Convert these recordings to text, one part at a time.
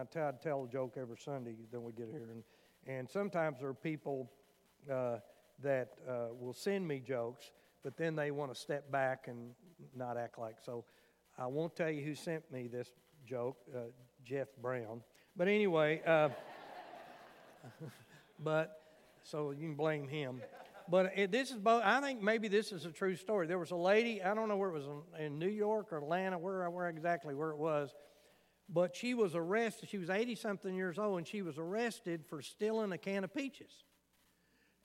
I to tell a joke every Sunday, then we get here. And, and sometimes there are people uh, that uh, will send me jokes, but then they want to step back and not act like so. I won't tell you who sent me this joke, uh, Jeff Brown. But anyway, uh, but so you can blame him. But this is both. I think maybe this is a true story. There was a lady. I don't know where it was in, in New York or Atlanta, where where exactly where it was, but she was arrested. She was eighty something years old, and she was arrested for stealing a can of peaches.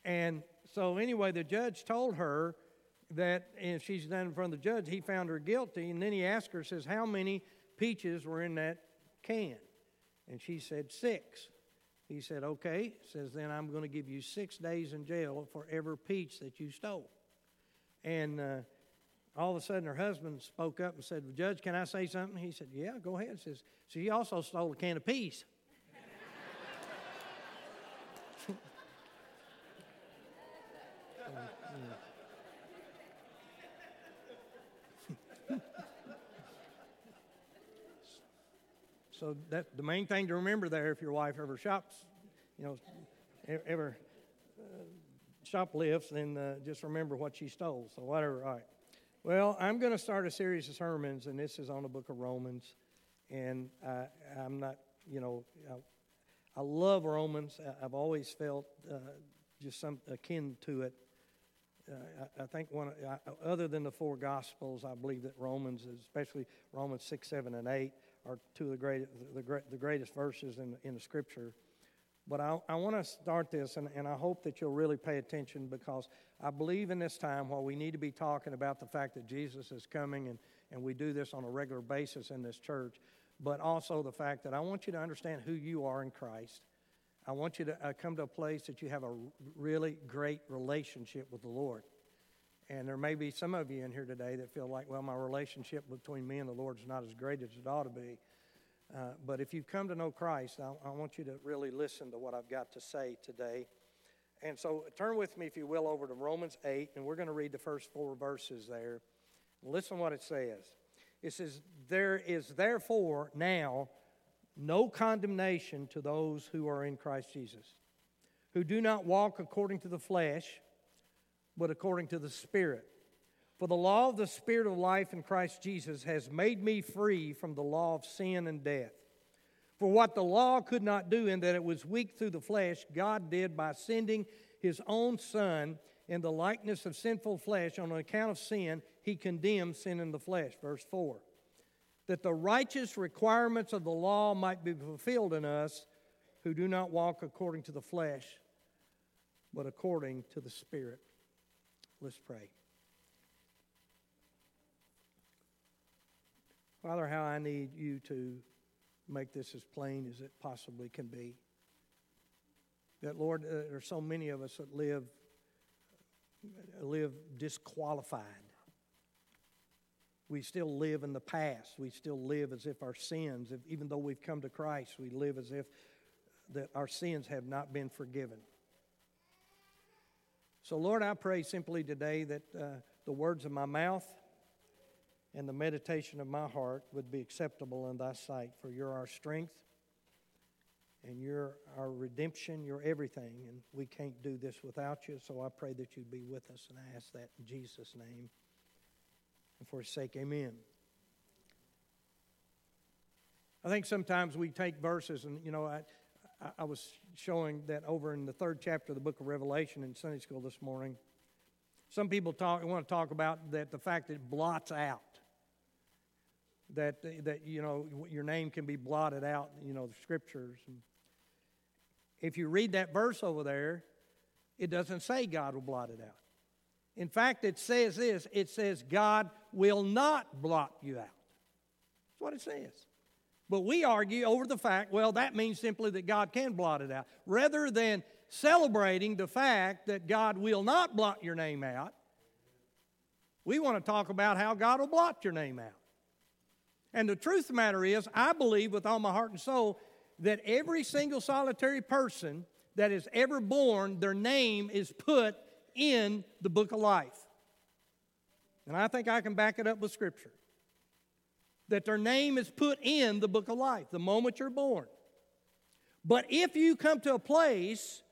And so anyway, the judge told her that if she's done in front of the judge, he found her guilty, and then he asked her, says, "How many peaches were in that can?" And she said, Six. He said, Okay. Says, Then I'm going to give you six days in jail for every peach that you stole. And uh, all of a sudden, her husband spoke up and said, Judge, can I say something? He said, Yeah, go ahead. Says, So he also stole a can of peas. So that the main thing to remember there, if your wife ever shops, you know, ever uh, shoplifts, then uh, just remember what she stole. So whatever. All right. Well, I'm going to start a series of sermons, and this is on the Book of Romans, and I, I'm not, you know, I, I love Romans. I've always felt uh, just some akin to it. Uh, I, I, think one, I, other than the four Gospels, I believe that Romans, especially Romans six, seven, and eight are two of the, great, the, great, the greatest verses in, in the scripture. But I, I want to start this, and, and I hope that you'll really pay attention because I believe in this time while we need to be talking about the fact that Jesus is coming, and, and we do this on a regular basis in this church, but also the fact that I want you to understand who you are in Christ. I want you to uh, come to a place that you have a really great relationship with the Lord. And there may be some of you in here today that feel like, well, my relationship between me and the Lord is not as great as it ought to be. Uh, but if you've come to know Christ, I, I, want you to really listen to what I've got to say today. And so turn with me, if you will, over to Romans 8, and we're going to read the first four verses there. Listen what it says. It says, There is therefore now no condemnation to those who are in Christ Jesus, who do not walk according to the flesh but according to the Spirit. For the law of the Spirit of life in Christ Jesus has made me free from the law of sin and death. For what the law could not do, in that it was weak through the flesh, God did by sending his own Son in the likeness of sinful flesh on account of sin, he condemned sin in the flesh. Verse 4. That the righteous requirements of the law might be fulfilled in us who do not walk according to the flesh, but according to the Spirit. Let's pray. Father, how I need you to make this as plain as it possibly can be. That, Lord, uh, there are so many of us that live, live disqualified. We still live in the past. We still live as if our sins, if, even though we've come to Christ, we live as if that our sins have not been forgiven. So, Lord, I pray simply today that uh, the words of my mouth and the meditation of my heart would be acceptable in thy sight, for you're our strength and you're our redemption, you're everything, and we can't do this without you. So I pray that you'd be with us, and I ask that in Jesus' name. And for his sake, amen. I think sometimes we take verses, and you know, I, I was showing that over in the third chapter of the book of Revelation in Sunday school this morning. Some people talk, want to talk about that the fact that it blots out. That, that you know your name can be blotted out, you know, the scriptures. And if you read that verse over there, it doesn't say God will blot it out. In fact, it says this it says God will not blot you out. That's what it says. But we argue over the fact, well, that means simply that God can blot it out. Rather than celebrating the fact that God will not blot your name out, we want to talk about how God will blot your name out. And the truth of the matter is, I believe with all my heart and soul that every single solitary person that is ever born, their name is put in the book of life. And I think I can back it up with Scripture that their name is put in the book of life the moment you're born. But if you come to a place,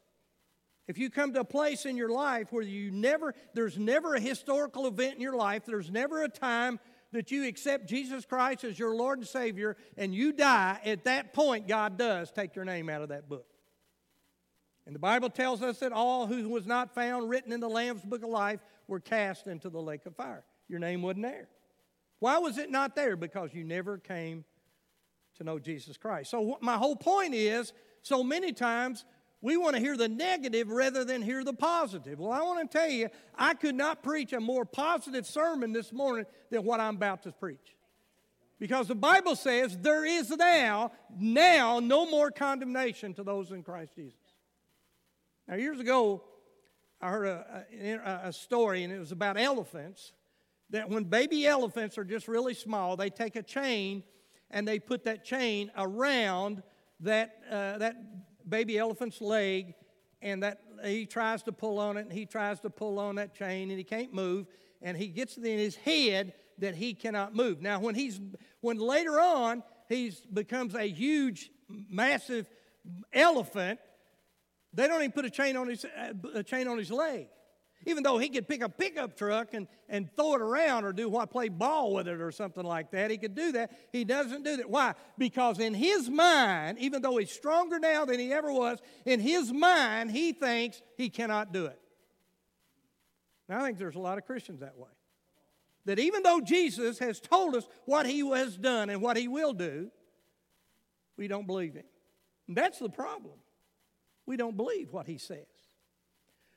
if you come to a place in your life where you never, there's never a historical event in your life, there's never a time that you accept Jesus Christ as your Lord and Savior and you die, at that point, God does take your name out of that book. And the Bible tells us that all who was not found written in the Lamb's book of life were cast into the lake of fire. Your name wasn't there. Why was it not there? Because you never came to know Jesus Christ. So, my whole point is so many times we want to hear the negative rather than hear the positive. Well, I want to tell you, I could not preach a more positive sermon this morning than what I'm about to preach. Because the Bible says there is now, now, no more condemnation to those in Christ Jesus. Now, years ago, I heard a, a, a story, and it was about elephants. That when baby elephants are just really small, they take a chain and they put that chain around that, uh, that baby elephant's leg, and that he tries to pull on it, and he tries to pull on that chain, and he can't move, and he gets in his head that he cannot move. Now, when he's when later on he becomes a huge, massive elephant, they don't even put a chain on his uh, a chain on his leg. Even though he could pick a pickup truck and, and throw it around or do what, play ball with it or something like that, he could do that. He doesn't do that. Why? Because in his mind, even though he's stronger now than he ever was, in his mind, he thinks he cannot do it. Now, I think there's a lot of Christians that way. That even though Jesus has told us what he has done and what he will do, we don't believe him. And that's the problem. We don't believe what he says.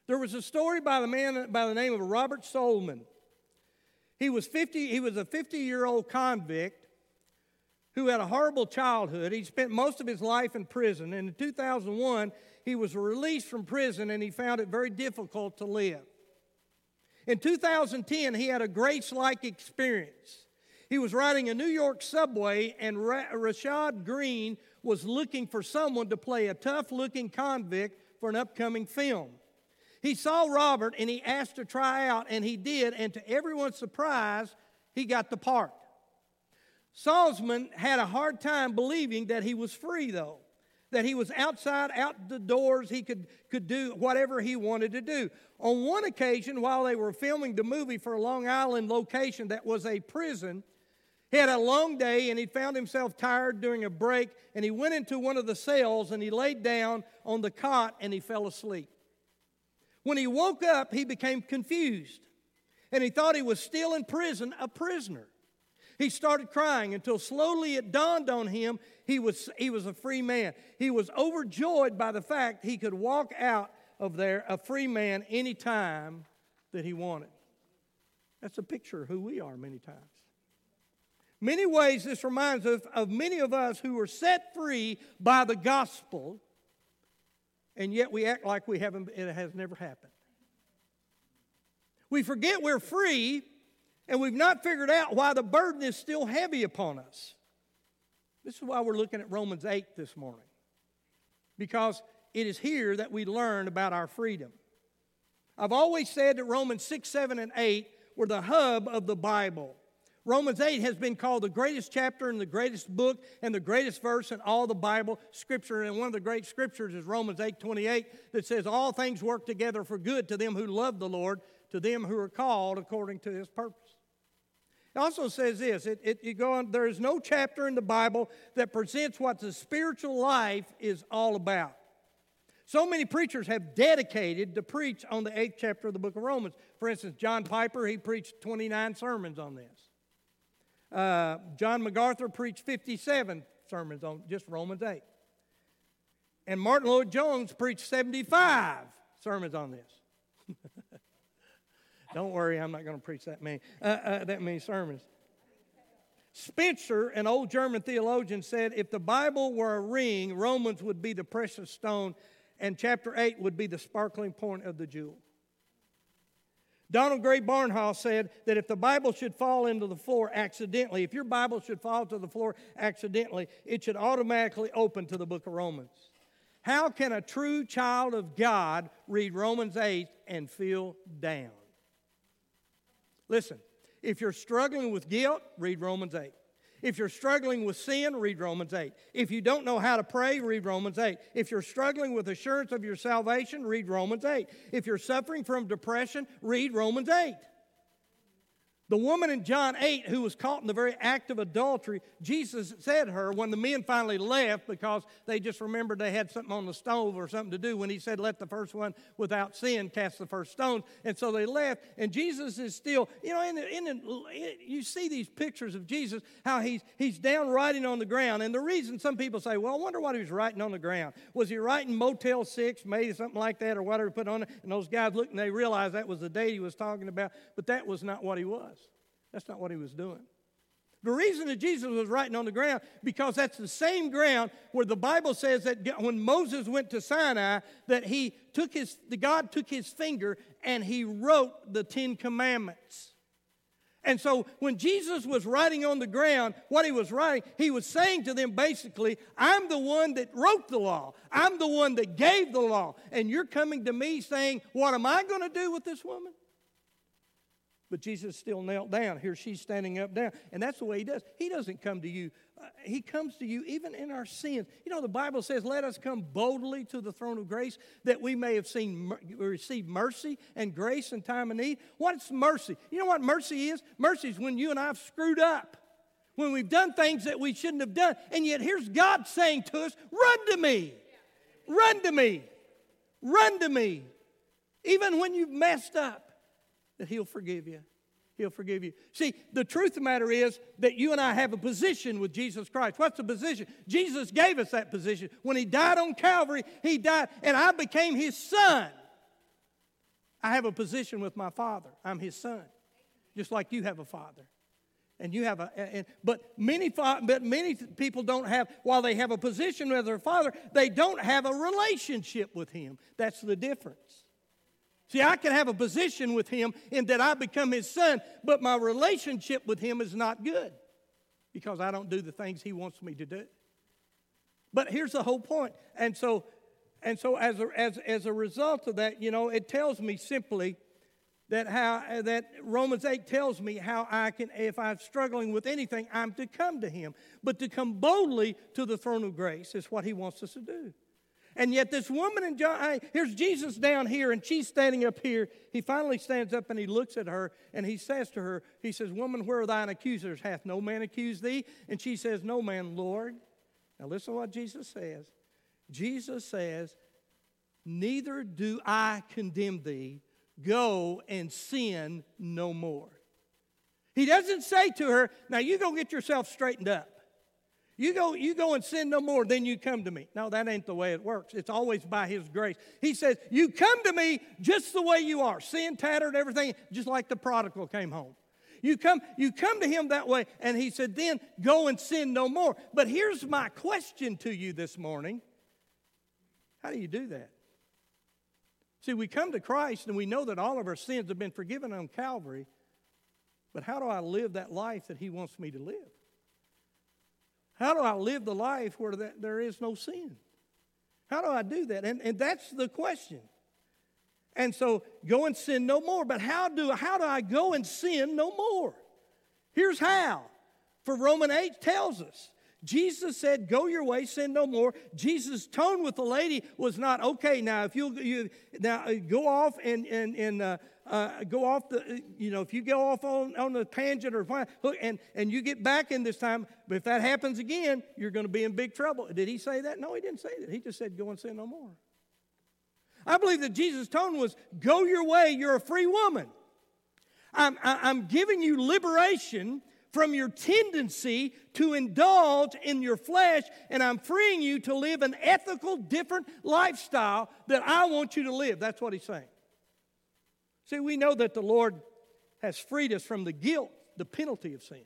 There was a story by the man by the name of Robert Solomon. He was 50, he was a 50-year-old convict who had a horrible childhood. He spent most of his life in prison. And in 2001, he was released from prison and he found it very difficult to live. In 2010, he had a grace like experience. He was riding a New York subway, and Rashad Green was looking for someone to play a tough looking convict for an upcoming film. He saw Robert and he asked to try out, and he did, and to everyone's surprise, he got the part. Salzman had a hard time believing that he was free, though, that he was outside, out the doors, he could, could do whatever he wanted to do. On one occasion, while they were filming the movie for a Long Island location that was a prison, he had a long day and he found himself tired during a break, and he went into one of the cells and he laid down on the cot and he fell asleep. When he woke up, he became confused and he thought he was still in prison, a prisoner. He started crying until slowly it dawned on him he was, he was a free man. He was overjoyed by the fact he could walk out of there a free man anytime that he wanted. That's a picture of who we are many times. Many ways, this reminds us of many of us who were set free by the gospel and yet we act like we haven't, it has never happened. We forget we're free, and we've not figured out why the burden is still heavy upon us. This is why we're looking at Romans 8 this morning, because it is here that we learn about our freedom. I've always said that Romans 6, 7, and 8 were the hub of the Bible. Romans 8 has been called the greatest chapter and the greatest book and the greatest verse in all the Bible scripture. And one of the great scriptures is Romans 8 28 that says, All things work together for good to them who love the Lord, to them who are called according to his purpose. It also says this it, it, you go on, there is no chapter in the Bible that presents what the spiritual life is all about. So many preachers have dedicated to preach on the eighth chapter of the book of Romans. For instance, John Piper, he preached 29 sermons on this. Uh, John MacArthur preached 57 sermons on just Romans 8. And Martyn Lloyd-Jones preached 75 sermons on this. Don't worry, I'm not going to preach that many, uh, uh, that many sermons. Spencer, an old German theologian, said if the Bible were a ring, Romans would be the precious stone, and chapter 8 would be the sparkling point of the jewel. Donald Grey Barnhouse said that if the Bible should fall into the floor accidentally, if your Bible should fall to the floor accidentally, it should automatically open to the book of Romans. How can a true child of God read Romans 8 and feel down? Listen, if you're struggling with guilt, read Romans 8. If you're struggling with sin, read Romans 8. If you don't know how to pray, read Romans 8. If you're struggling with assurance of your salvation, read Romans 8. If you're suffering from depression, read Romans 8. The woman in John 8 who was caught in the very act of adultery, Jesus said her when the men finally left because they just remembered they had something on the stove or something to do when he said, Let the first one without sin cast the first stone. And so they left. And Jesus is still, you know, in the, in the, you see these pictures of Jesus, how he's, he's down writing on the ground. And the reason some people say, Well, I wonder what he was writing on the ground. Was he writing Motel 6, maybe something like that, or whatever put on it? And those guys looked and they realized that was the date he was talking about, but that was not what he was. That's not what he was doing. The reason that Jesus was writing on the ground, because that's the same ground where the Bible says that when Moses went to Sinai, that he took his, the God took his finger and he wrote the Ten Commandments. And so when Jesus was writing on the ground, what he was writing, he was saying to them basically, I'm the one that wrote the law. I'm the one that gave the law. And you're coming to me saying, What am I going to do with this woman? But Jesus still knelt down. Here she's standing up down. And that's the way he does. He doesn't come to you. Uh, he comes to you even in our sins. You know, the Bible says, let us come boldly to the throne of grace that we may have seen, receive mercy and grace in time of need. What's mercy? You know what mercy is? Mercy is when you and I have screwed up. When we've done things that we shouldn't have done. And yet here's God saying to us, run to me. Run to me. Run to me. Even when you've messed up that He'll forgive you. He'll forgive you. See, the truth of the matter is that you and I have a position with Jesus Christ. What's the position? Jesus gave us that position. When He died on Calvary, He died, and I became His son. I have a position with my Father. I'm His son, just like you have a Father. And you have a, and, but many, but many people don't have, while they have a position with their Father, they don't have a relationship with Him. That's the difference. See, I can have a position with him in that I become his son, but my relationship with him is not good because I don't do the things he wants me to do. But here's the whole point. And so, and so as, a, as, as a result of that, you know, it tells me simply that how that Romans 8 tells me how I can, if I'm struggling with anything, I'm to come to him. But to come boldly to the throne of grace is what he wants us to do. And yet, this woman in John, hey, here's Jesus down here, and she's standing up here. He finally stands up and he looks at her and he says to her, He says, Woman, where are thine accusers? Hath no man accused thee? And she says, No man, Lord. Now, listen to what Jesus says. Jesus says, Neither do I condemn thee. Go and sin no more. He doesn't say to her, Now you go get yourself straightened up. You go, you go and sin no more, then you come to me. No, that ain't the way it works. It's always by His grace. He says, You come to me just the way you are, sin tattered, everything, just like the prodigal came home. You come, you come to him that way, and he said, Then go and sin no more. But here's my question to you this morning How do you do that? See, we come to Christ and we know that all of our sins have been forgiven on Calvary, but how do I live that life that he wants me to live? How do I live the life where that, there is no sin? How do I do that? And, and that's the question. And so go and sin no more. But how do, how do I go and sin no more? Here's how. For Roman 8 tells us. Jesus said, Go your way, sin no more. Jesus' tone with the lady was not, okay, now if you'll you, now uh, go off and, and, and uh, uh, go off the, you know, if you go off on, on the tangent or look, and, and you get back in this time, but if that happens again, you're going to be in big trouble. Did he say that? No, he didn't say that. He just said, go and sin no more. I believe that Jesus' tone was, go your way, you're a free woman. I'm, I'm giving you liberation from your tendency to indulge in your flesh, and I'm freeing you to live an ethical, different lifestyle that I want you to live. That's what he's saying. See, we know that the Lord has freed us from the guilt, the penalty of sin.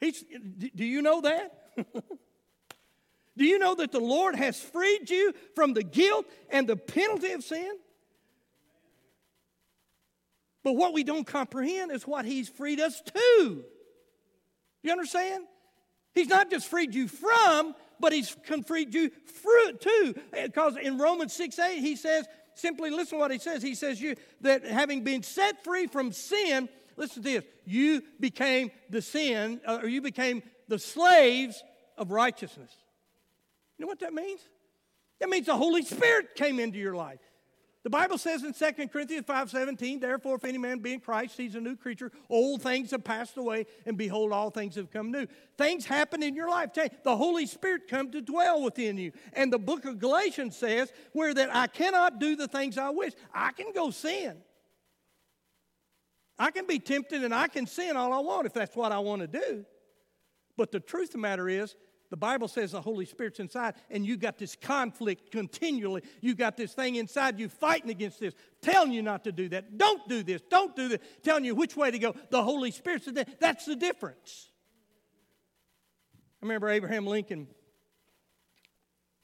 He's, do you know that? do you know that the Lord has freed you from the guilt and the penalty of sin? But what we don't comprehend is what He's freed us to. Do you understand? He's not just freed you from, but He's freed you through too. Because in Romans 6 8, He says, simply listen to what he says. He says, you, that having been set free from sin, Listen to this. You became the sin, uh, or you became the slaves of righteousness. You know what that means? That means the Holy Spirit came into your life. The Bible says in 2 Corinthians 5:17, therefore if any man be in Christ, he's a new creature. Old things have passed away, and behold, all things have come new. Things happen in your life. The Holy Spirit come to dwell within you. And the book of Galatians says, where that I cannot do the things I wish. I can go sin. I can be tempted and I can sin all I want if that's what I want to do. But the truth of the matter is, the Bible says the Holy Spirit's inside, and you got this conflict continually. You got this thing inside you fighting against this, telling you not to do that. Don't do this. Don't do this. Telling you which way to go. The Holy Spirit said that's the difference. I remember Abraham Lincoln.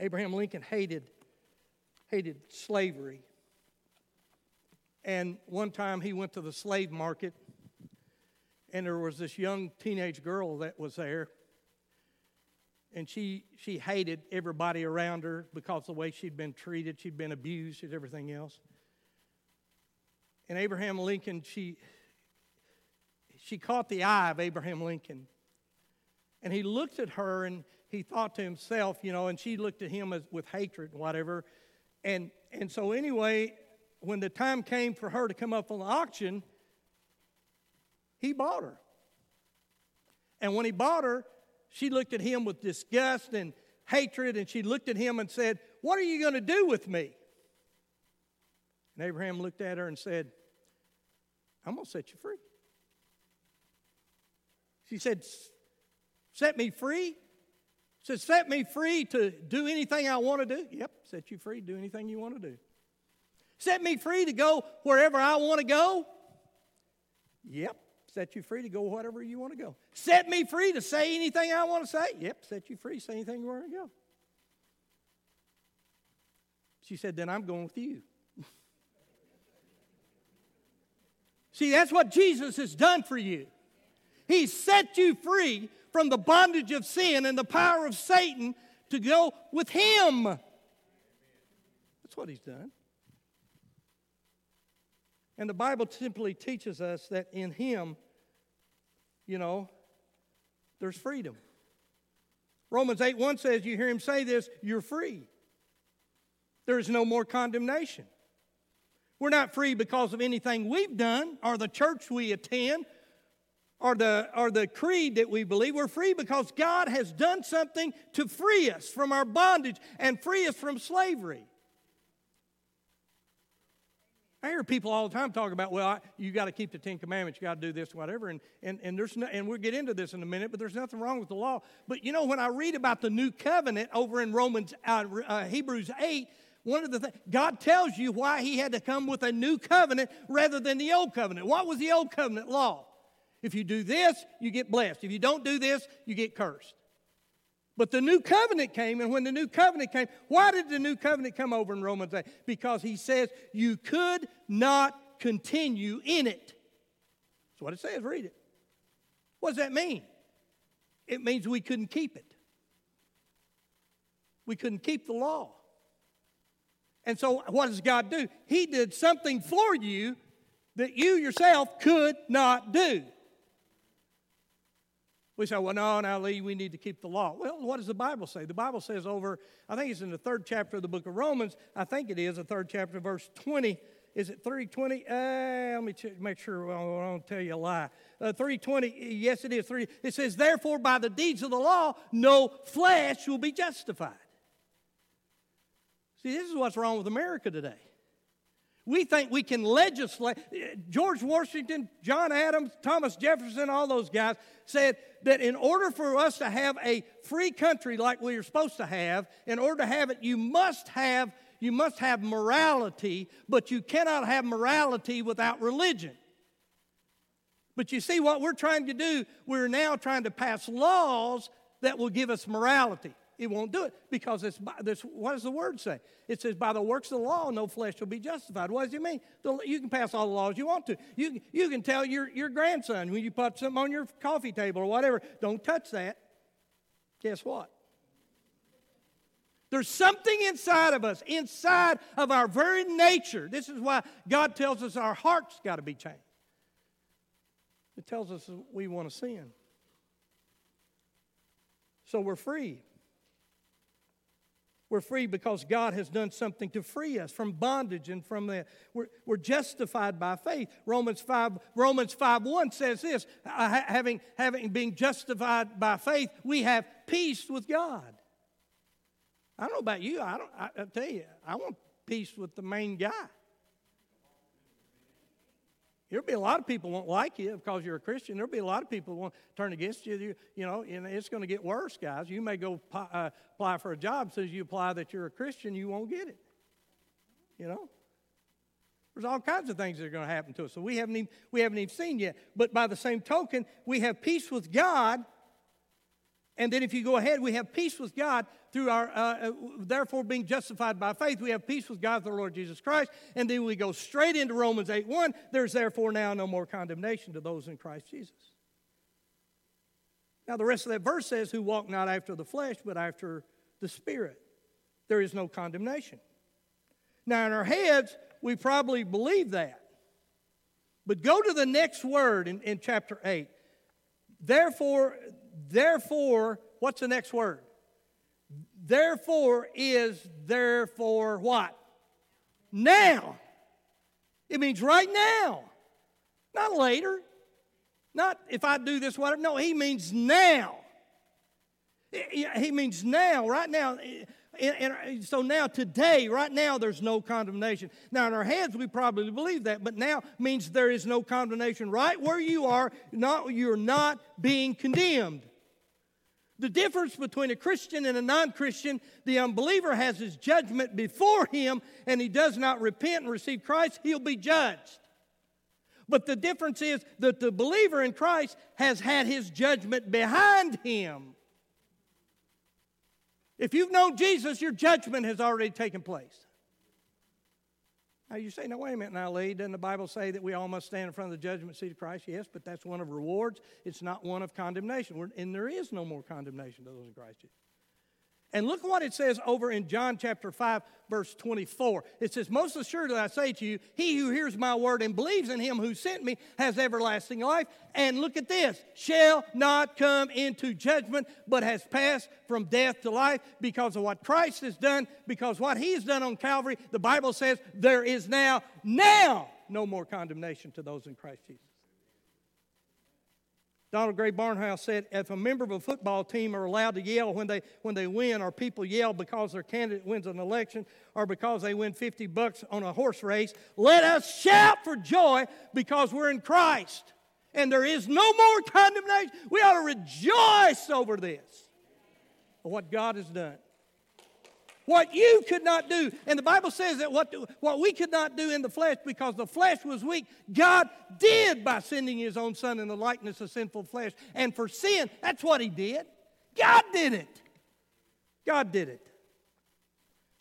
Abraham Lincoln hated hated slavery. And one time he went to the slave market, and there was this young teenage girl that was there and she she hated everybody around her because of the way she'd been treated she'd been abused and everything else. And abraham lincoln she she caught the eye of abraham lincoln. And he looked at her and he thought to himself you know and she looked at him as, with hatred and whatever. And and so anyway when the time came for her to come up on the auction he bought her. And when he bought her she looked at him with disgust and hatred, and she looked at him and said, What are you going to do with me? And Abraham looked at her and said, I'm going to set you free. She said, Set me free? Said, Set me free to do anything I want to do? Yep, set you free, do anything you want to do. Set me free to go wherever I want to go? Yep, set you free to go whatever you want to go. Set me free to say anything I want to say. Yep, set you free, say anything you want to go. She said, Then I'm going with you. See, that's what Jesus has done for you. He set you free from the bondage of sin and the power of Satan to go with Him. That's what He's done. And the Bible simply teaches us that in Him, you know, there's freedom. Romans 8 1 says, You hear him say this, you're free. There is no more condemnation. We're not free because of anything we've done or the church we attend or the, or the creed that we believe. We're free because God has done something to free us from our bondage and free us from slavery. I hear people all the time talk about, well, I, you got to keep the Ten Commandments, you got to do this, whatever, and, and, and, there's no, and we'll get into this in a minute, but there's nothing wrong with the law. But you know, when I read about the new covenant over in Romans, uh, uh, Hebrews 8, one of the things, God tells you why He had to come with a new covenant rather than the old covenant. What was the old covenant law? If you do this, you get blessed. If you don't do this, you get cursed. But the new covenant came, and when the new covenant came, why did the new covenant come over in Romans 8? Because he says you could not continue in it. That's what it says. Read it. What does that mean? It means we couldn't keep it. We couldn't keep the law. And so, what does God do? He did something for you that you yourself could not do. We say, well, no, now, Lee, we need to keep the law. Well, what does the Bible say? The Bible says over, I think it's in the third chapter of the book of Romans, I think it is, the third chapter, verse 20. Is it 320? Uh, let me make sure I don't tell you a lie. Uh, 320, yes, it is. Three. It says, therefore, by the deeds of the law, no flesh will be justified. See, this is what's wrong with America today. We think we can legislate. George Washington, John Adams, Thomas Jefferson, all those guys said that in order for us to have a free country like we are supposed to have, in order to have it, you must have you must have morality, but you cannot have morality without religion. But you see what we're trying to do, we're now trying to pass laws that will give us morality. It won't do it because it's by this. What does the word say? It says, "By the works of the law, no flesh will be justified." What does it mean? You can pass all the laws you want to. You you can tell your your grandson when you put something on your coffee table or whatever, don't touch that. Guess what? There's something inside of us, inside of our very nature. This is why God tells us our heart's got to be changed. It tells us we want to sin. So we're free. We're free because God has done something to free us from bondage and from that. We're, we're justified by faith. Romans 5, Romans 5 1 says this having, having been justified by faith, we have peace with God. I don't know about you. I don't I, I tell you, I want peace with the main guy. There'll be a lot of people won't like you because you're a Christian. There'll be a lot of people won't turn against you. You, you know, and it's going to get worse, guys. You may go uh, apply for a job. As you apply that you're a Christian, you won't get it. You know, there's all kinds of things that are going to happen to us. So we haven't even, we haven't even seen yet. But by the same token, we have peace with God and then if you go ahead, we have peace with God through our, uh, uh, therefore being justified by faith, we have peace with God through the Lord Jesus Christ. And then we go straight into Romans 8 1. There's therefore now no more condemnation to those in Christ Jesus. Now, the rest of that verse says, Who walk not after the flesh, but after the Spirit. There is no condemnation. Now, in our heads, we probably believe that. But go to the next word in, in chapter 8. Therefore, Therefore, what's the next word? Therefore is therefore what? Now. It means right now, not later, not if I do this, whatever. No, he means now. He means now, right now. And so now, today, right now, there's no condemnation. Now, in our heads, we probably believe that, but now means there is no condemnation. Right where you are, not, you're not being condemned. The difference between a Christian and a non Christian, the unbeliever has his judgment before him and he does not repent and receive Christ, he'll be judged. But the difference is that the believer in Christ has had his judgment behind him. If you've known Jesus, your judgment has already taken place. Now you say, no, wait a minute now, Lee, doesn't the Bible say that we all must stand in front of the judgment seat of Christ? Yes, but that's one of rewards. It's not one of condemnation. and there is no more condemnation to those in Christ Jesus. And look what it says over in John chapter 5, verse 24. It says, Most assuredly I say to you, he who hears my word and believes in him who sent me has everlasting life. And look at this shall not come into judgment, but has passed from death to life because of what Christ has done, because what he's done on Calvary. The Bible says there is now, now, no more condemnation to those in Christ Jesus. Donald Grey Barnhouse said, if a member of a football team are allowed to yell when they, when they win, or people yell because their candidate wins an election, or because they win 50 bucks on a horse race, let us shout for joy because we're in Christ. And there is no more condemnation. We ought to rejoice over this, what God has done what you could not do. And the Bible says that what, what we could not do in the flesh because the flesh was weak, God did by sending his own son in the likeness of sinful flesh. And for sin, that's what he did. God did it. God did it.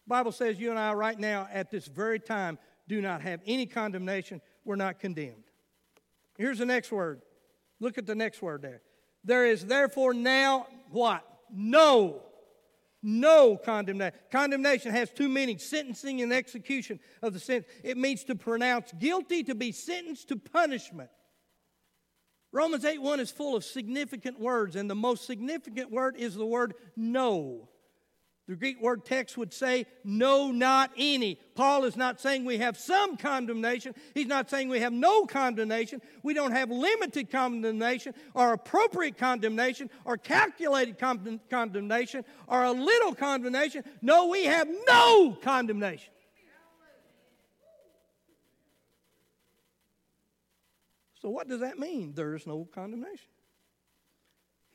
The Bible says you and I right now at this very time do not have any condemnation. We're not condemned. Here's the next word. Look at the next word there. There is therefore now what? No no condemnation. Condemnation has two meanings sentencing and execution of the sentence. It means to pronounce guilty, to be sentenced to punishment. Romans 8 1 is full of significant words, and the most significant word is the word no. The Greek word text would say, no, not any. Paul is not saying we have some condemnation. He's not saying we have no condemnation. We don't have limited condemnation or appropriate condemnation or calculated condemnation or a little condemnation. No, we have no condemnation. So, what does that mean? There is no condemnation.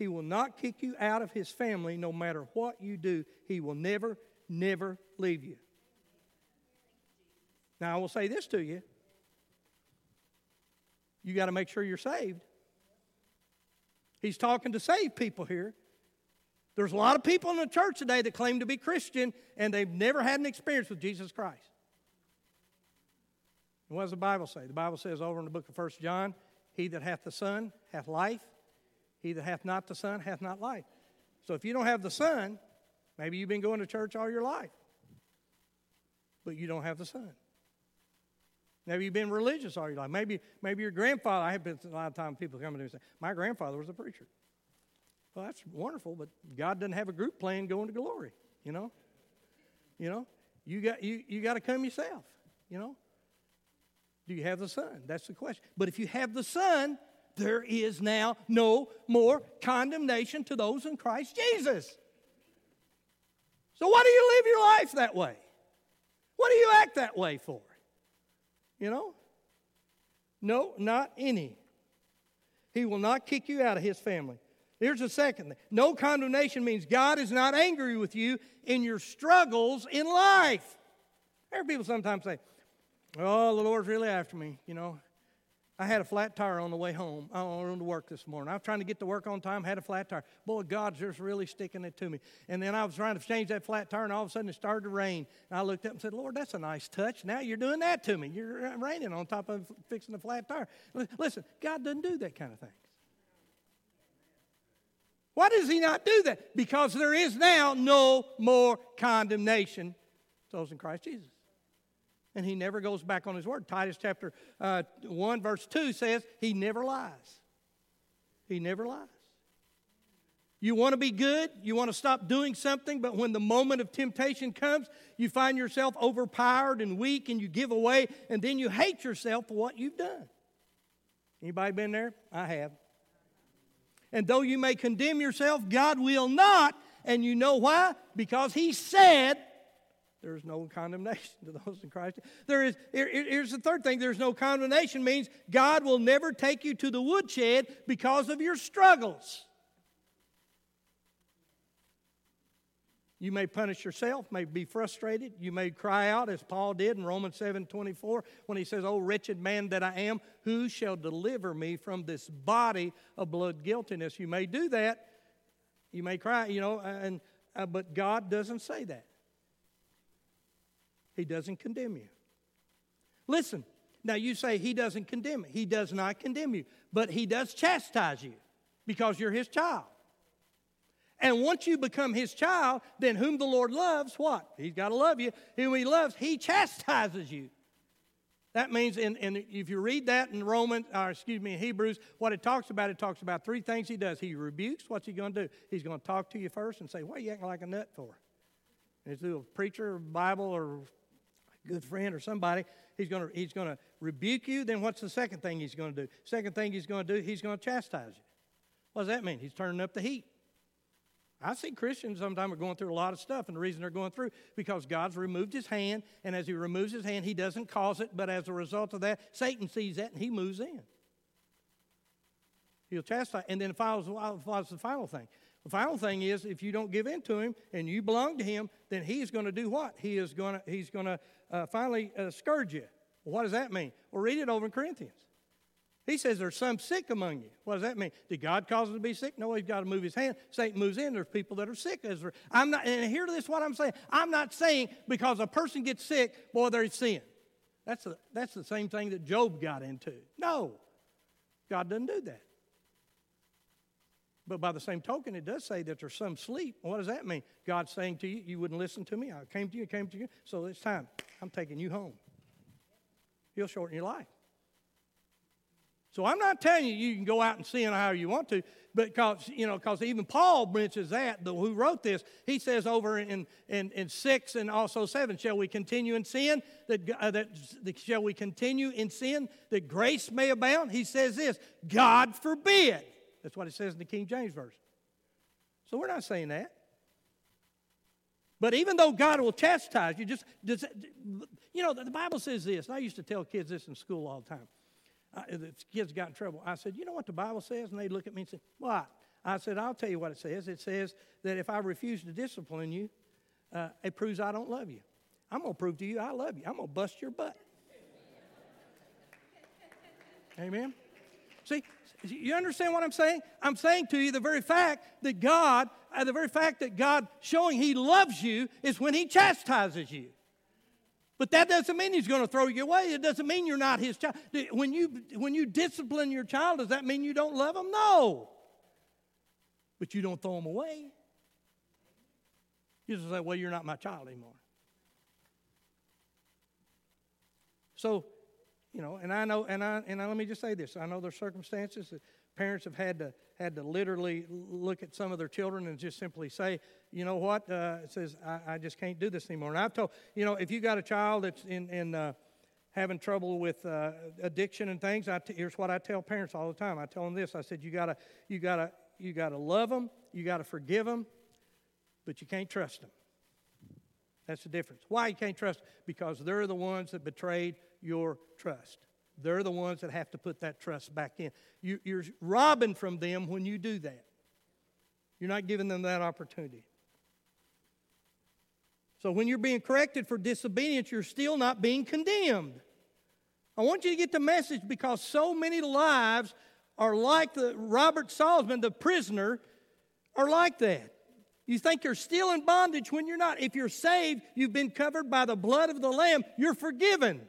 He will not kick you out of his family no matter what you do. He will never, never leave you. Now, I will say this to you you got to make sure you're saved. He's talking to saved people here. There's a lot of people in the church today that claim to be Christian and they've never had an experience with Jesus Christ. what does the Bible say? The Bible says over in the book of First John, He that hath the Son hath life, he that hath not the Son hath not life. So if you don't have the Son, maybe you've been going to church all your life, but you don't have the Son. Maybe you've been religious all your life. Maybe, maybe your grandfather, I have been a lot of times people come to me and say, My grandfather was a preacher. Well, that's wonderful, but God doesn't have a group plan going to glory, you know? You know? You got you, you got to come yourself, you know? Do you have the Son? That's the question. But if you have the Son, there is now no more condemnation to those in Christ Jesus. So, why do you live your life that way? What do you act that way for? You know? No, not any. He will not kick you out of his family. Here's the second thing no condemnation means God is not angry with you in your struggles in life. I hear people sometimes say, Oh, the Lord's really after me, you know. I had a flat tire on the way home. I went to work this morning. I was trying to get to work on time, had a flat tire. Boy, God's just really sticking it to me. And then I was trying to change that flat tire, and all of a sudden it started to rain. And I looked up and said, Lord, that's a nice touch. Now you're doing that to me. You're uh, raining on top of fixing the flat tire. Listen, God doesn't do that kind of things. Why does He not do that? Because there is now no more condemnation to those in Christ Jesus and he never goes back on his word. Titus chapter uh, 1, verse 2 says he never lies. He never lies. You want to be good, you want to stop doing something, but when the moment of temptation comes, you find yourself overpowered and weak and you give away, and then you hate yourself for what you've done. Anybody been there? I have. And though you may condemn yourself, God will not. And you know why? Because He said, there is no condemnation to those in Christ. There is, here, here's the third thing there's no condemnation means God will never take you to the woodshed because of your struggles. You may punish yourself, may be frustrated. You may cry out, as Paul did in Romans 7 24, when he says, Oh, wretched man that I am, who shall deliver me from this body of blood guiltiness? You may do that. You may cry, you know, and, uh, but God doesn't say that. He doesn't condemn you. Listen, now you say he doesn't condemn me. He does not condemn you, but he does chastise you because you're his child. And once you become his child, then whom the Lord loves, what? He's got to love you. Whom he loves, he chastises you. That means, in, in, if you read that in Romans, or excuse me, in Hebrews, what it talks about, it talks about three things he does. He rebukes. What's he going to do? He's going to talk to you first and say, What are you acting like a nut for? And he's a preacher, Bible, or good friend or somebody, he's going to he's going to rebuke you. Then what's the second thing he's going to do? Second thing he's going to do, he's going to chastise you. What does that mean? He's turning up the heat. I see Christians sometimes are going through a lot of stuff, and the reason they're going through because God's removed His hand, and as He removes His hand, He doesn't cause it, but as a result of that, Satan sees that and he moves in. He'll chastise, and then follows, follows the final thing. The final thing is if you don't give in to him and you belong to him, then he's going to do what? He is going to, he's going to uh, finally uh, scourge you. Well, what does that mean? Well, read it over in Corinthians. He says there's some sick among you. What does that mean? Did God cause them to be sick? No, he's got to move his hand. Satan moves in. There's people that are sick. I'm not, and hear this what I'm saying. I'm not saying because a person gets sick, boy, they're sin. That's, a, that's the same thing that Job got into. No, God doesn't do that. But by the same token, it does say that there's some sleep. What does that mean? God's saying to you, You wouldn't listen to me. I came to you, I came to you. So it's time. I'm taking you home. He'll shorten your life. So I'm not telling you you can go out and sin however you want to, but because you know, because even Paul mentions that, the, who wrote this, he says over in, in, in six and also seven, shall we continue in sin that, uh, that, that shall we continue in sin that grace may abound? He says this, God forbid. That's what it says in the King James Version. So we're not saying that. But even though God will chastise you, just, you know, the Bible says this. And I used to tell kids this in school all the time. Uh, the kids got in trouble. I said, You know what the Bible says? And they'd look at me and say, What? I said, I'll tell you what it says. It says that if I refuse to discipline you, uh, it proves I don't love you. I'm going to prove to you I love you. I'm going to bust your butt. Amen? See, you understand what I'm saying? I'm saying to you the very fact that God, uh, the very fact that God showing He loves you is when He chastises you. But that doesn't mean He's going to throw you away. It doesn't mean you're not His child. When you, when you discipline your child, does that mean you don't love them? No. But you don't throw them away. You just say, well, you're not my child anymore. So you know, and I know, and I, and I, let me just say this: I know there's circumstances that parents have had to had to literally look at some of their children and just simply say, you know what, uh, it says I, I, just can't do this anymore. And I've told, you know, if you got a child that's in in uh, having trouble with uh, addiction and things, I t- here's what I tell parents all the time. I tell them this: I said, you gotta, you gotta, you gotta love them, you gotta forgive them, but you can't trust them. That's the difference. Why you can't trust? Because they're the ones that betrayed your trust. They're the ones that have to put that trust back in. You, you're robbing from them when you do that. You're not giving them that opportunity. So when you're being corrected for disobedience, you're still not being condemned. I want you to get the message because so many lives are like the Robert Salzman, the prisoner, are like that. You think you're still in bondage when you're not. If you're saved, you've been covered by the blood of the Lamb, you're forgiven.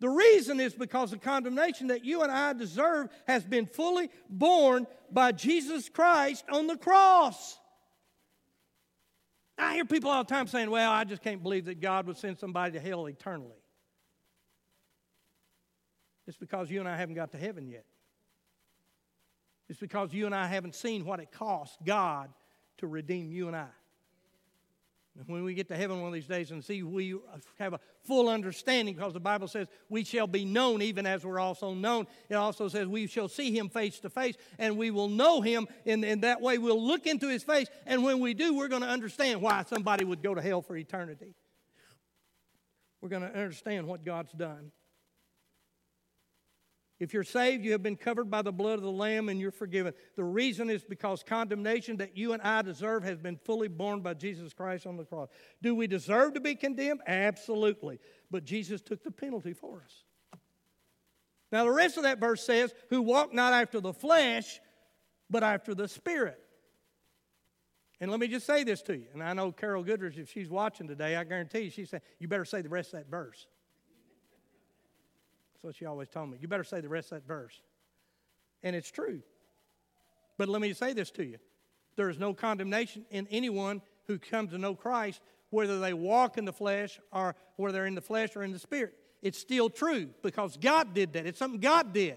The reason is because the condemnation that you and I deserve has been fully borne by Jesus Christ on the cross. I hear people all the time saying, Well, I just can't believe that God would send somebody to hell eternally. It's because you and I haven't got to heaven yet. It's because you and I haven't seen what it costs God to redeem you and I. And when we get to heaven one of these days and see we have a full understanding, because the Bible says we shall be known even as we're also known. It also says we shall see him face to face and we will know him. In, in that way, we'll look into his face. And when we do, we're going to understand why somebody would go to hell for eternity. We're going to understand what God's done. If you're saved, you have been covered by the blood of the Lamb and you're forgiven. The reason is because condemnation that you and I deserve has been fully borne by Jesus Christ on the cross. Do we deserve to be condemned? Absolutely. But Jesus took the penalty for us. Now, the rest of that verse says, Who walk not after the flesh, but after the Spirit. And let me just say this to you. And I know Carol Goodrich, if she's watching today, I guarantee you, she said, You better say the rest of that verse. That's what she always told me. You better say the rest of that verse. And it's true. But let me say this to you there is no condemnation in anyone who comes to know Christ, whether they walk in the flesh or whether they're in the flesh or in the spirit. It's still true because God did that. It's something God did.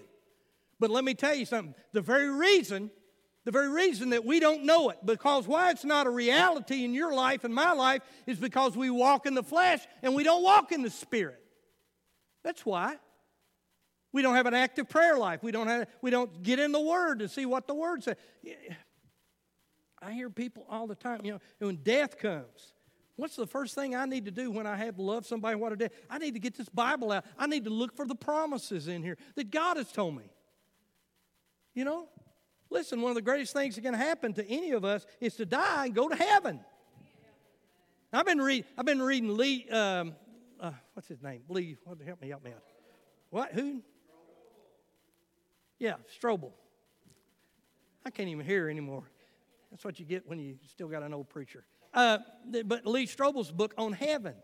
But let me tell you something the very reason the very reason that we don't know it, because why it's not a reality in your life and my life, is because we walk in the flesh and we don't walk in the spirit. That's why. We don't have an active prayer life. We don't, have, we don't get in the Word to see what the Word says. I hear people all the time, you know, when death comes, what's the first thing I need to do when I have to love somebody what a death? I need to get this Bible out. I need to look for the promises in here that God has told me. You know? Listen, one of the greatest things that can happen to any of us is to die and go to heaven. I've been, read, I've been reading Lee, um, uh, what's his name? Lee, help me, help me out. What? Who? Yeah, Strobel. I can't even hear anymore. That's what you get when you still got an old preacher. Uh, but Lee Strobel's book on heaven.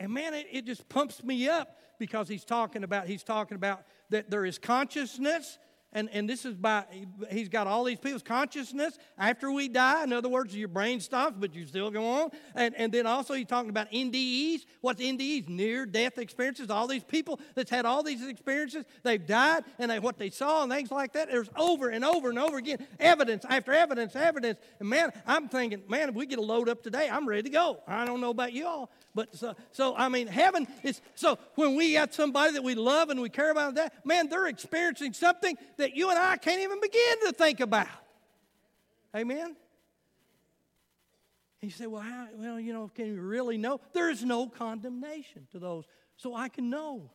And man, it, it just pumps me up because he's talking about he's talking about that there is consciousness and, and this is by, he's got all these people's consciousness after we die. In other words, your brain stops, but you still go on. And, and then also he's talking about NDEs. What's NDEs? Near death experiences. All these people that's had all these experiences, they've died, and they, what they saw and things like that. There's over and over and over again evidence after evidence, evidence. And man, I'm thinking, man, if we get a load up today, I'm ready to go. I don't know about y'all, but so, so I mean, heaven is, so when we got somebody that we love and we care about that, man, they're experiencing something that that you and I can't even begin to think about. Amen? He said, Well, how, well, you know, can you really know? There is no condemnation to those, so I can know.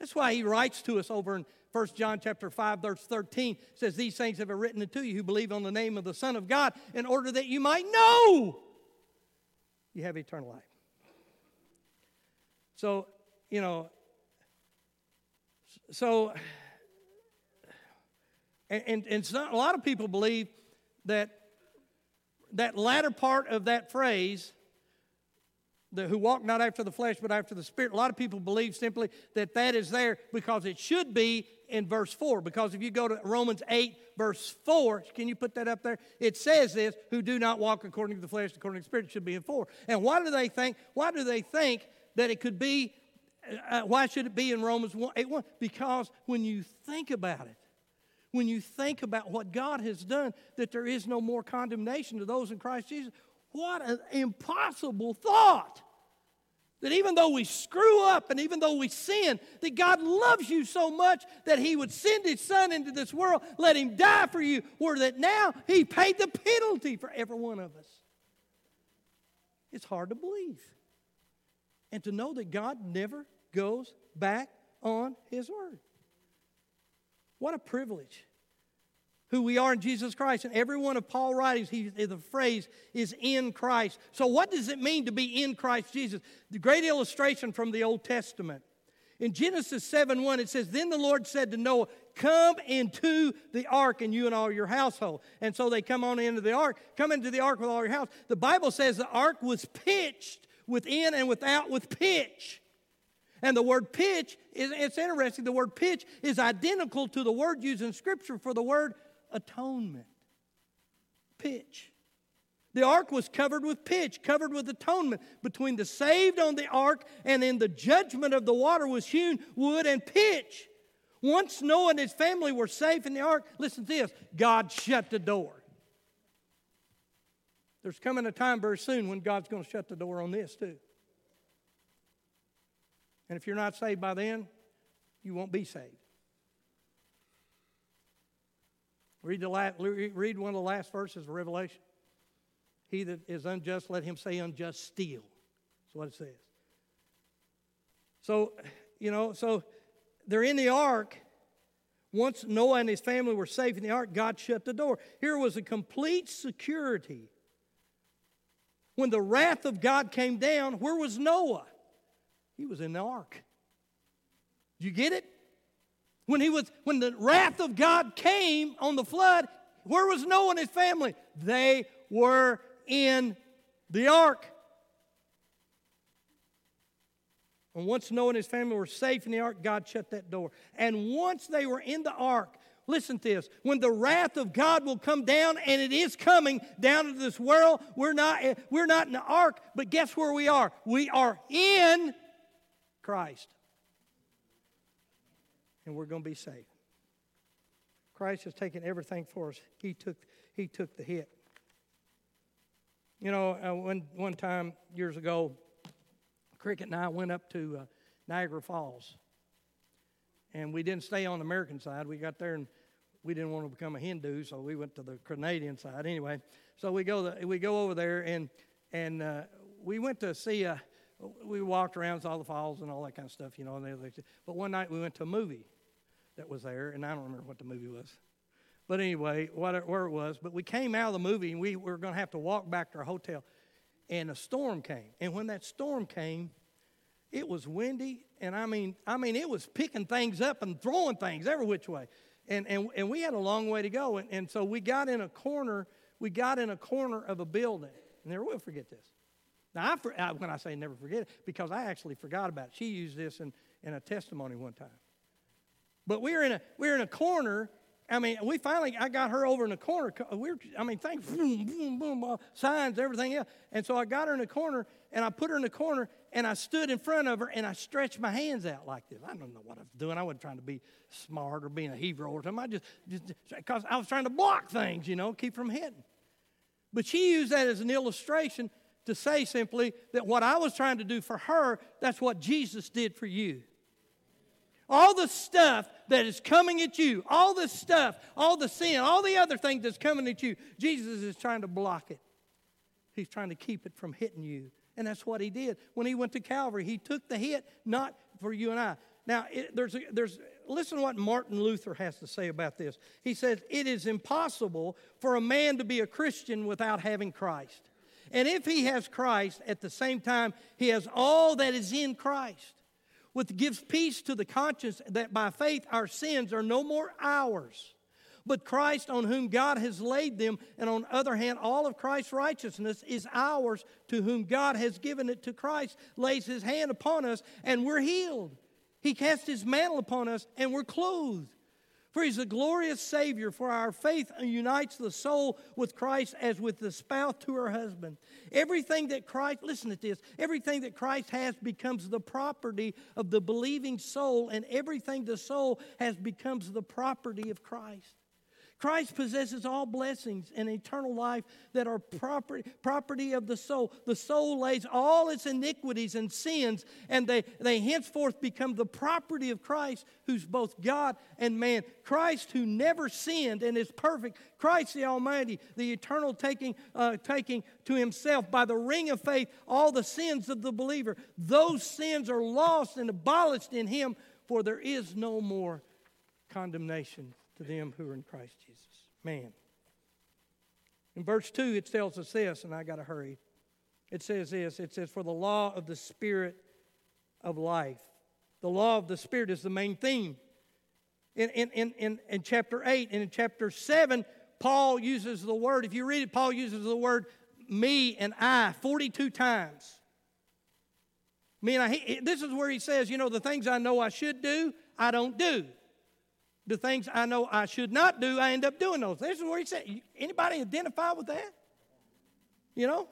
That's why he writes to us over in 1 John chapter 5, verse 13, says, These things have I written unto you who believe on the name of the Son of God, in order that you might know you have eternal life. So, you know, so and, and, and not, a lot of people believe that that latter part of that phrase, the, who walk not after the flesh but after the spirit, a lot of people believe simply that that is there because it should be in verse 4. Because if you go to Romans 8, verse 4, can you put that up there? It says this, who do not walk according to the flesh, according to the spirit, should be in 4. And why do they think, why do they think that it could be Uh, why should it be in Romans 1, 8 1? Because when you think about it, when you think about what God has done, that there is no more condemnation to those in Christ Jesus, what an impossible thought. That even though we screw up and even though we sin, that God loves you so much that He would send His Son into this world, let Him die for you, where that now He paid the penalty for every one of us. It's hard to believe. And to know that God never goes back on His word. What a privilege who we are in Jesus Christ. And every one of Paul's writings, he, the phrase is in Christ. So, what does it mean to be in Christ Jesus? The great illustration from the Old Testament. In Genesis 7 1, it says, Then the Lord said to Noah, Come into the ark, and you and all your household. And so they come on into the ark, come into the ark with all your house. The Bible says the ark was pitched within and without with pitch. And the word pitch is it's interesting. The word pitch is identical to the word used in Scripture for the word atonement. Pitch. The ark was covered with pitch, covered with atonement. Between the saved on the ark and in the judgment of the water was hewn wood and pitch. Once Noah and his family were safe in the ark, listen to this God shut the door. There's coming a time very soon when God's going to shut the door on this too. And if you're not saved by then, you won't be saved. Read, the last, read one of the last verses of Revelation. He that is unjust, let him say unjust steal. That's what it says. So, you know, so they're in the ark. Once Noah and his family were safe in the ark, God shut the door. Here was a complete security. When the wrath of God came down, where was Noah? He was in the ark. You get it? When he was when the wrath of God came on the flood, where was Noah and his family? They were in the ark. And once Noah and his family were safe in the ark, God shut that door. And once they were in the ark, listen to this when the wrath of God will come down, and it is coming down into this world, we're not, we're not in the ark, but guess where we are? We are in Christ. And we're going to be saved. Christ has taken everything for us. He took, he took the hit. You know, uh, one, one time years ago, Cricket and I went up to uh, Niagara Falls. And we didn't stay on the American side. We got there and we didn't want to become a Hindu, so we went to the Canadian side anyway. So we go, the, we go over there and, and uh, we went to see a, we walked around, saw the falls and all that kind of stuff, you know. And they, but one night we went to a movie that was there, and I don't remember what the movie was. But anyway, what, where it was. But we came out of the movie, and we were going to have to walk back to our hotel. And a storm came. And when that storm came, it was windy, and I mean, I mean, it was picking things up and throwing things every which way. And, and, and we had a long way to go. And, and so we got in a corner, we got in a corner of a building. And never will forget this. Now, I, I, when I say never forget it, because I actually forgot about it. She used this in, in a testimony one time. But we were in a we were in a corner. I mean, we finally I got her over in a corner. We were, I mean, things boom, boom, boom, uh, signs, everything else. And so I got her in a corner, and I put her in a corner, and I stood in front of her, and I stretched my hands out like this. I don't know what I was doing. I wasn't trying to be smart or being a hero or something. I just because I was trying to block things, you know, keep from hitting. But she used that as an illustration to say simply that what I was trying to do for her, that's what Jesus did for you. All the stuff that is coming at you, all the stuff, all the sin, all the other things that's coming at you, Jesus is trying to block it. He's trying to keep it from hitting you. And that's what he did. When he went to Calvary, he took the hit, not for you and I. Now, it, there's, a, there's, listen to what Martin Luther has to say about this. He says, It is impossible for a man to be a Christian without having Christ. And if he has Christ, at the same time, he has all that is in Christ, which gives peace to the conscience that by faith our sins are no more ours, but Christ on whom God has laid them, and on the other hand, all of Christ's righteousness is ours, to whom God has given it to Christ, lays his hand upon us, and we're healed. He casts his mantle upon us, and we're clothed. For he's a glorious Savior, for our faith unites the soul with Christ as with the spouse to her husband. Everything that Christ, listen to this, everything that Christ has becomes the property of the believing soul, and everything the soul has becomes the property of Christ. Christ possesses all blessings and eternal life that are property, property of the soul. The soul lays all its iniquities and sins, and they, they henceforth become the property of Christ, who's both God and man. Christ, who never sinned and is perfect. Christ the Almighty, the eternal, taking, uh, taking to himself by the ring of faith all the sins of the believer. Those sins are lost and abolished in him, for there is no more condemnation to them who are in Christ Jesus. Man. In verse 2, it tells us this, and I got to hurry. It says this it says, For the law of the Spirit of life. The law of the Spirit is the main theme. In, in, in, in, in chapter 8 and in chapter 7, Paul uses the word, if you read it, Paul uses the word me and I 42 times. Me and I, this is where he says, you know, the things I know I should do, I don't do the things I know I should not do, I end up doing those. This is where he said, anybody identify with that? You know?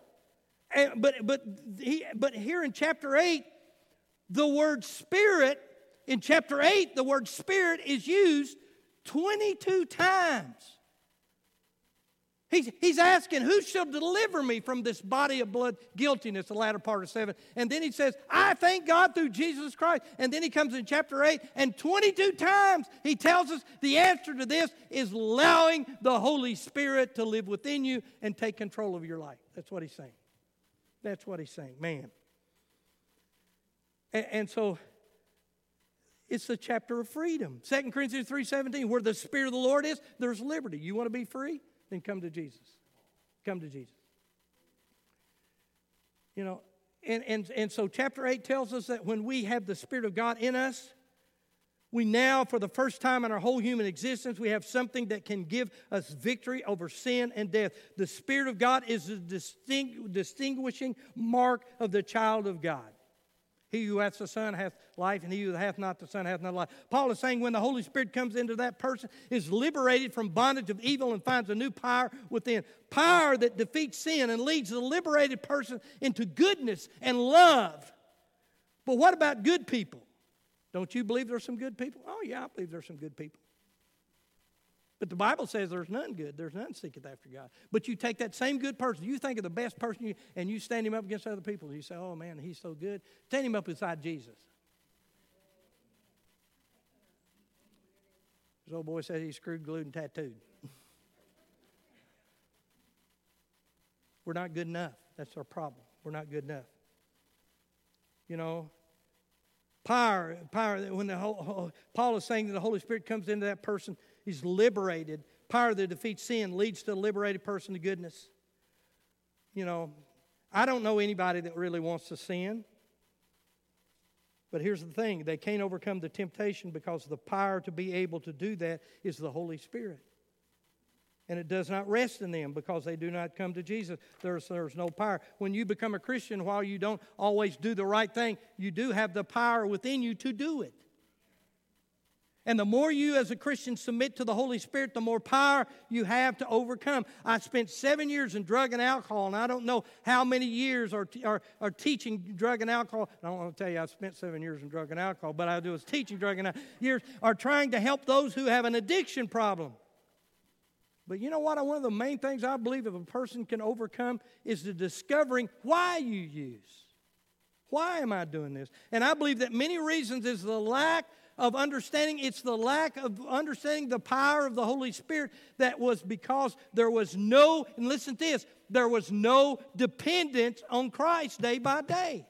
And, but, but, he, but here in chapter 8, the word spirit, in chapter 8, the word spirit is used 22 times. He's, he's asking, Who shall deliver me from this body of blood guiltiness, the latter part of 7. And then he says, I thank God through Jesus Christ. And then he comes in chapter 8, and 22 times he tells us the answer to this is allowing the Holy Spirit to live within you and take control of your life. That's what he's saying. That's what he's saying. Man. And, and so it's the chapter of freedom. 2 Corinthians 3:17, where the Spirit of the Lord is, there's liberty. You want to be free? Then come to Jesus. Come to Jesus. You know, and, and, and so chapter 8 tells us that when we have the Spirit of God in us, we now, for the first time in our whole human existence, we have something that can give us victory over sin and death. The Spirit of God is the distinguishing mark of the child of God. He who hath the Son hath life, and he who hath not the Son hath not life. Paul is saying when the Holy Spirit comes into that person, is liberated from bondage of evil and finds a new power within. Power that defeats sin and leads the liberated person into goodness and love. But what about good people? Don't you believe there's some good people? Oh, yeah, I believe there's some good people. But the Bible says there's none good. There's none seeketh after God. But you take that same good person, you think of the best person, you, and you stand him up against other people. And you say, oh man, he's so good. Stand him up beside Jesus. This old boy says he's screwed, glued, and tattooed. We're not good enough. That's our problem. We're not good enough. You know, power, power. When the whole, Paul is saying that the Holy Spirit comes into that person, He's liberated. Power that defeats sin leads to a liberated person to goodness. You know, I don't know anybody that really wants to sin. But here's the thing they can't overcome the temptation because the power to be able to do that is the Holy Spirit. And it does not rest in them because they do not come to Jesus. There's, there's no power. When you become a Christian, while you don't always do the right thing, you do have the power within you to do it. And the more you as a Christian submit to the Holy Spirit, the more power you have to overcome. I spent seven years in drug and alcohol, and I don't know how many years are, are, are teaching drug and alcohol. I don't want to tell you I spent seven years in drug and alcohol, but I do was teaching drug and alcohol. Years are trying to help those who have an addiction problem. But you know what? One of the main things I believe if a person can overcome is the discovering why you use. Why am I doing this? And I believe that many reasons is the lack of understanding. It's the lack of understanding the power of the Holy Spirit that was because there was no, and listen to this, there was no dependence on Christ day by day.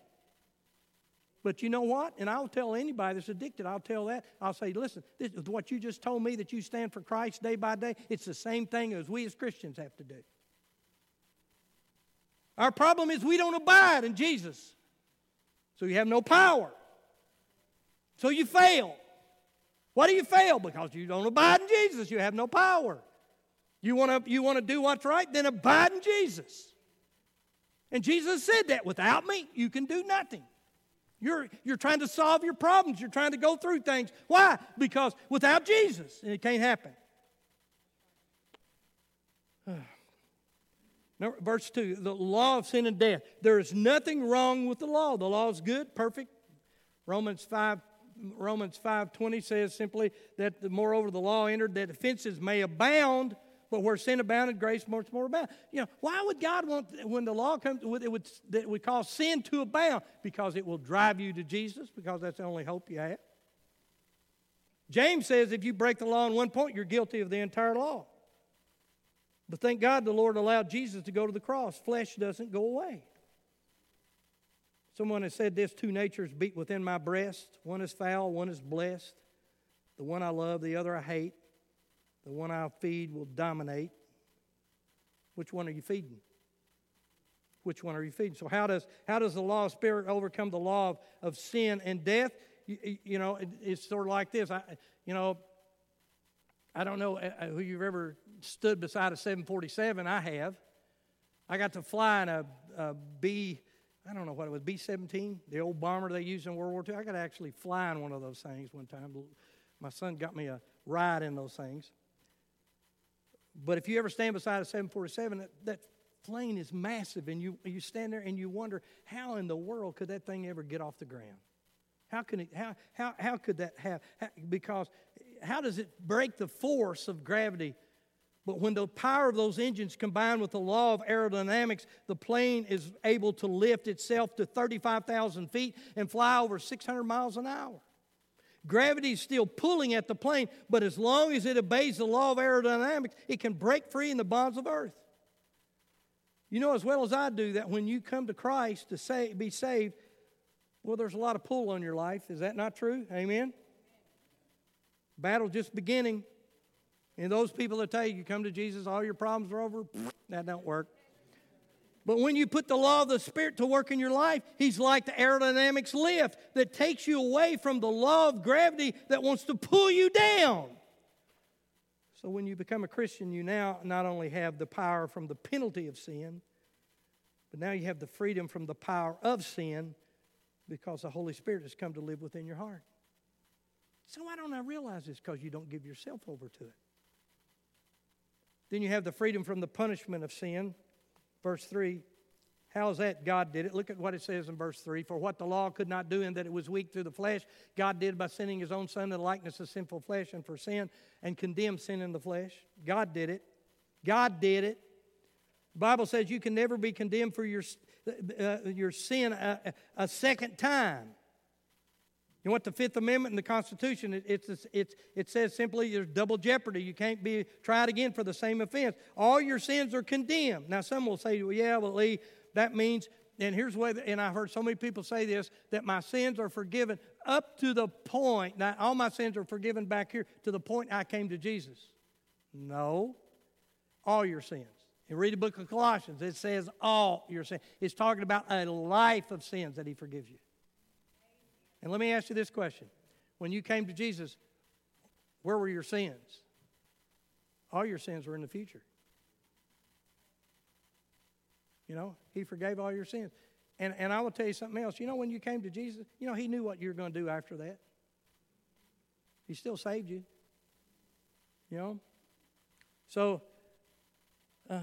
But you know what? And I'll tell anybody that's addicted, I'll tell that. I'll say, listen, this is what you just told me that you stand for Christ day by day. It's the same thing as we as Christians have to do. Our problem is we don't abide in Jesus. So you have no power. So you fail. Why do you fail? Because you don't abide in Jesus. You have no power. You want to you want to do what's right? Then abide in Jesus. And Jesus said that without me, you can do nothing. You're, you're trying to solve your problems. You're trying to go through things. Why? Because without Jesus, it can't happen. Verse 2 the law of sin and death. There is nothing wrong with the law. The law is good, perfect. Romans 5 Romans 5:20 says simply that the, moreover the law entered that offenses may abound, but where sin abounded, grace much more abound. You know, why would God want when the law comes, it would that would cause sin to abound? Because it will drive you to Jesus, because that's the only hope you have. James says if you break the law in one point, you're guilty of the entire law. But thank God the Lord allowed Jesus to go to the cross. Flesh doesn't go away. Someone has said this two natures beat within my breast. One is foul, one is blessed. The one I love, the other I hate. The one I feed will dominate. Which one are you feeding? Which one are you feeding? So, how does, how does the law of spirit overcome the law of, of sin and death? You, you know, it, it's sort of like this. I, you know, I don't know uh, uh, who you've ever stood beside a 747. I have. I got to fly in a, a B, I don't know what it was, B 17, the old bomber they used in World War II. I got to actually fly in one of those things one time. My son got me a ride in those things. But if you ever stand beside a 747, that, that plane is massive, and you, you stand there and you wonder, how in the world could that thing ever get off the ground? How, can it, how, how, how could that have? How, because how does it break the force of gravity? But when the power of those engines combined with the law of aerodynamics, the plane is able to lift itself to 35,000 feet and fly over 600 miles an hour. Gravity is still pulling at the plane, but as long as it obeys the law of aerodynamics, it can break free in the bonds of earth. You know as well as I do that when you come to Christ to say, be saved, well, there's a lot of pull on your life. Is that not true? Amen? Battle just beginning. And those people that tell you you come to Jesus, all your problems are over, that don't work. But when you put the law of the Spirit to work in your life, He's like the aerodynamics lift that takes you away from the law of gravity that wants to pull you down. So when you become a Christian, you now not only have the power from the penalty of sin, but now you have the freedom from the power of sin because the Holy Spirit has come to live within your heart. So why don't I realize this? Because you don't give yourself over to it. Then you have the freedom from the punishment of sin Verse 3. How is that? God did it. Look at what it says in verse 3. For what the law could not do in that it was weak through the flesh, God did by sending his own Son in the likeness of sinful flesh and for sin and condemned sin in the flesh. God did it. God did it. The Bible says you can never be condemned for your, uh, your sin a, a second time. You what the Fifth Amendment in the Constitution, it, it's, it's, it says simply there's double jeopardy. You can't be tried again for the same offense. All your sins are condemned. Now, some will say, well, yeah, well, Lee, that means, and here's what, and I've heard so many people say this, that my sins are forgiven up to the point, now all my sins are forgiven back here to the point I came to Jesus. No, all your sins. And read the book of Colossians, it says all your sins. It's talking about a life of sins that He forgives you. And let me ask you this question. When you came to Jesus, where were your sins? All your sins were in the future. You know, He forgave all your sins. And, and I will tell you something else. You know, when you came to Jesus, you know, He knew what you were going to do after that. He still saved you. You know? So, uh,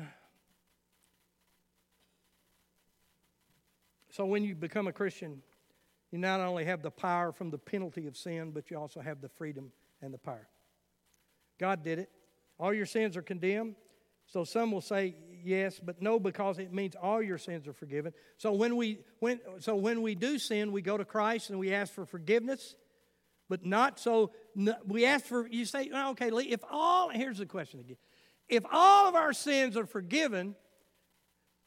so when you become a Christian, you not only have the power from the penalty of sin, but you also have the freedom and the power. God did it. All your sins are condemned. So some will say yes, but no, because it means all your sins are forgiven. So when we when so when we do sin, we go to Christ and we ask for forgiveness, but not so. We ask for you say, okay, Lee. If all here's the question again, if all of our sins are forgiven,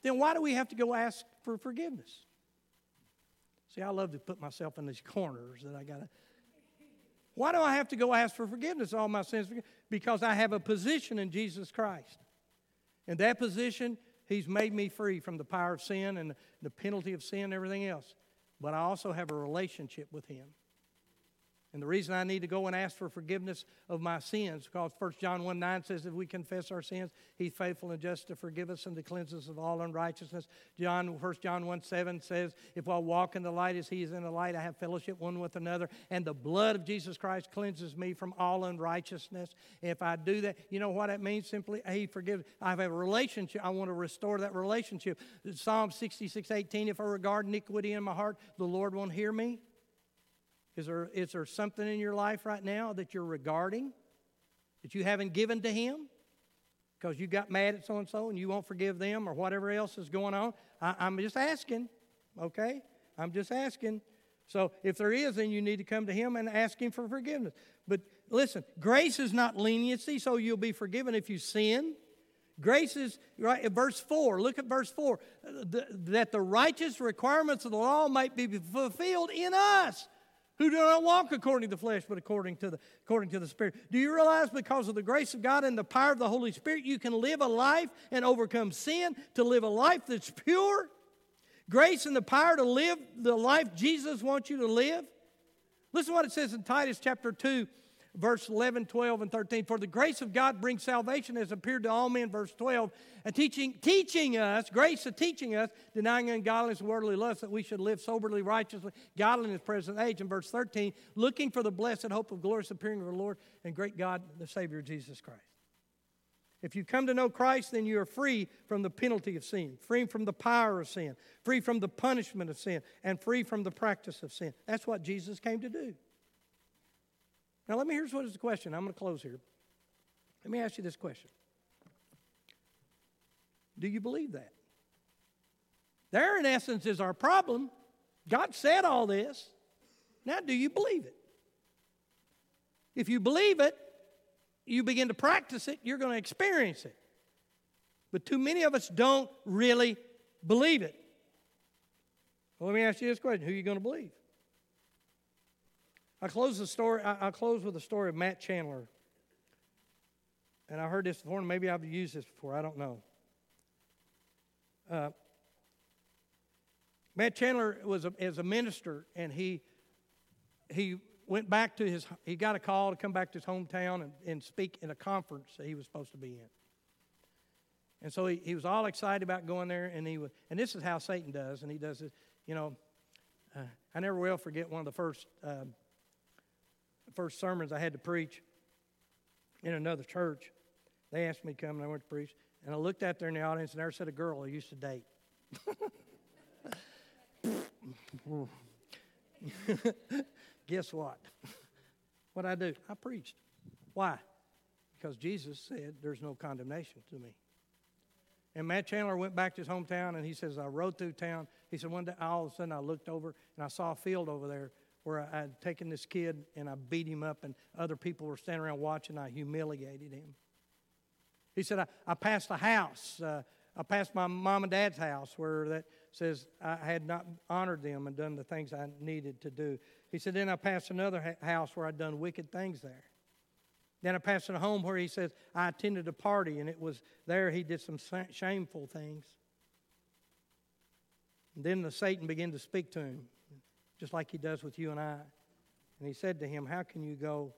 then why do we have to go ask for forgiveness? See, I love to put myself in these corners that I got to. Why do I have to go ask for forgiveness all my sins? Because I have a position in Jesus Christ. In that position, He's made me free from the power of sin and the penalty of sin and everything else. But I also have a relationship with Him. And the reason I need to go and ask for forgiveness of my sins, because 1 John 1 9 says, if we confess our sins, he's faithful and just to forgive us and to cleanse us of all unrighteousness. John, 1 John 1 7 says, if I walk in the light as he is in the light, I have fellowship one with another, and the blood of Jesus Christ cleanses me from all unrighteousness. If I do that, you know what that means? Simply, he forgives. I have a relationship. I want to restore that relationship. Psalm 66 18, if I regard iniquity in my heart, the Lord won't hear me. Is there, is there something in your life right now that you're regarding that you haven't given to Him because you got mad at so and so and you won't forgive them or whatever else is going on? I, I'm just asking, okay? I'm just asking. So if there is, then you need to come to Him and ask Him for forgiveness. But listen, grace is not leniency, so you'll be forgiven if you sin. Grace is, right, verse 4, look at verse 4, that the righteous requirements of the law might be fulfilled in us who do not walk according to the flesh, but according to the, according to the Spirit. Do you realize because of the grace of God and the power of the Holy Spirit, you can live a life and overcome sin, to live a life that's pure? Grace and the power to live the life Jesus wants you to live? Listen to what it says in Titus chapter 2, verse 11, 12, and 13. For the grace of God brings salvation as appeared to all men, verse 12, and teaching, teaching us, grace of teaching us, denying ungodliness and worldly lust, that we should live soberly, righteously, godly in this present age. And verse 13, looking for the blessed hope of glorious appearing of the Lord and great God, the Savior, Jesus Christ. If you come to know Christ, then you are free from the penalty of sin, free from the power of sin, free from the punishment of sin, and free from the practice of sin. That's what Jesus came to do. Now, let me here's what is the question. I'm going to close here. Let me ask you this question Do you believe that? There, in essence, is our problem. God said all this. Now, do you believe it? If you believe it, you begin to practice it, you're going to experience it. But too many of us don't really believe it. Well, let me ask you this question who are you going to believe? I close the story. I, will close with the story of Matt Chandler. And I heard this before, and maybe I've used this before. I don't know. Uh, Matt Chandler was a, as a minister, and he he went back to his. He got a call to come back to his hometown and, and speak in a conference that he was supposed to be in. And so he, he was all excited about going there, and he was, and this is how Satan does, and he does it. You know, uh, I never will forget one of the first um, first sermons I had to preach in another church. They asked me to come and I went to preach. And I looked out there in the audience and there said a girl I used to date. Guess what? what I do? I preached. Why? Because Jesus said there's no condemnation to me. And Matt Chandler went back to his hometown and he says, I rode through town. He said, one day all of a sudden I looked over and I saw a field over there where I had taken this kid and I beat him up, and other people were standing around watching. I humiliated him. He said, I, I passed a house. Uh, I passed my mom and dad's house where that says I had not honored them and done the things I needed to do. He said, then I passed another ha- house where I'd done wicked things there. Then I passed a home where he says I attended a party and it was there he did some shameful things. And then the Satan began to speak to him just like he does with you and I. And he said to him, How can you go?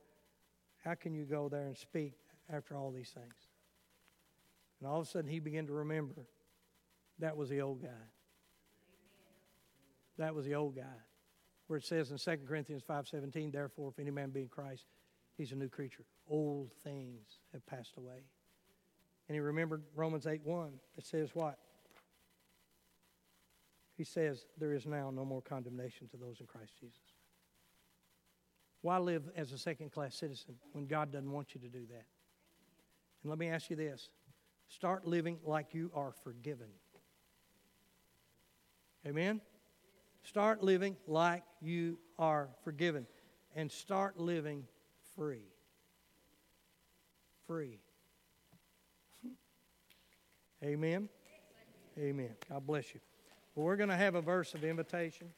How can you go there and speak after all these things? And all of a sudden he began to remember that was the old guy. That was the old guy. Where it says in 2 Corinthians 5:17, therefore, if any man be in Christ, he's a new creature. Old things have passed away. And he remembered Romans 8:1. It says what? He says, There is now no more condemnation to those in Christ Jesus. Why live as a second class citizen when God doesn't want you to do that? And let me ask you this start living like you are forgiven. Amen? Start living like you are forgiven. And start living free. Free. Amen? Amen. God bless you. Well, we're going to have a verse of invitation.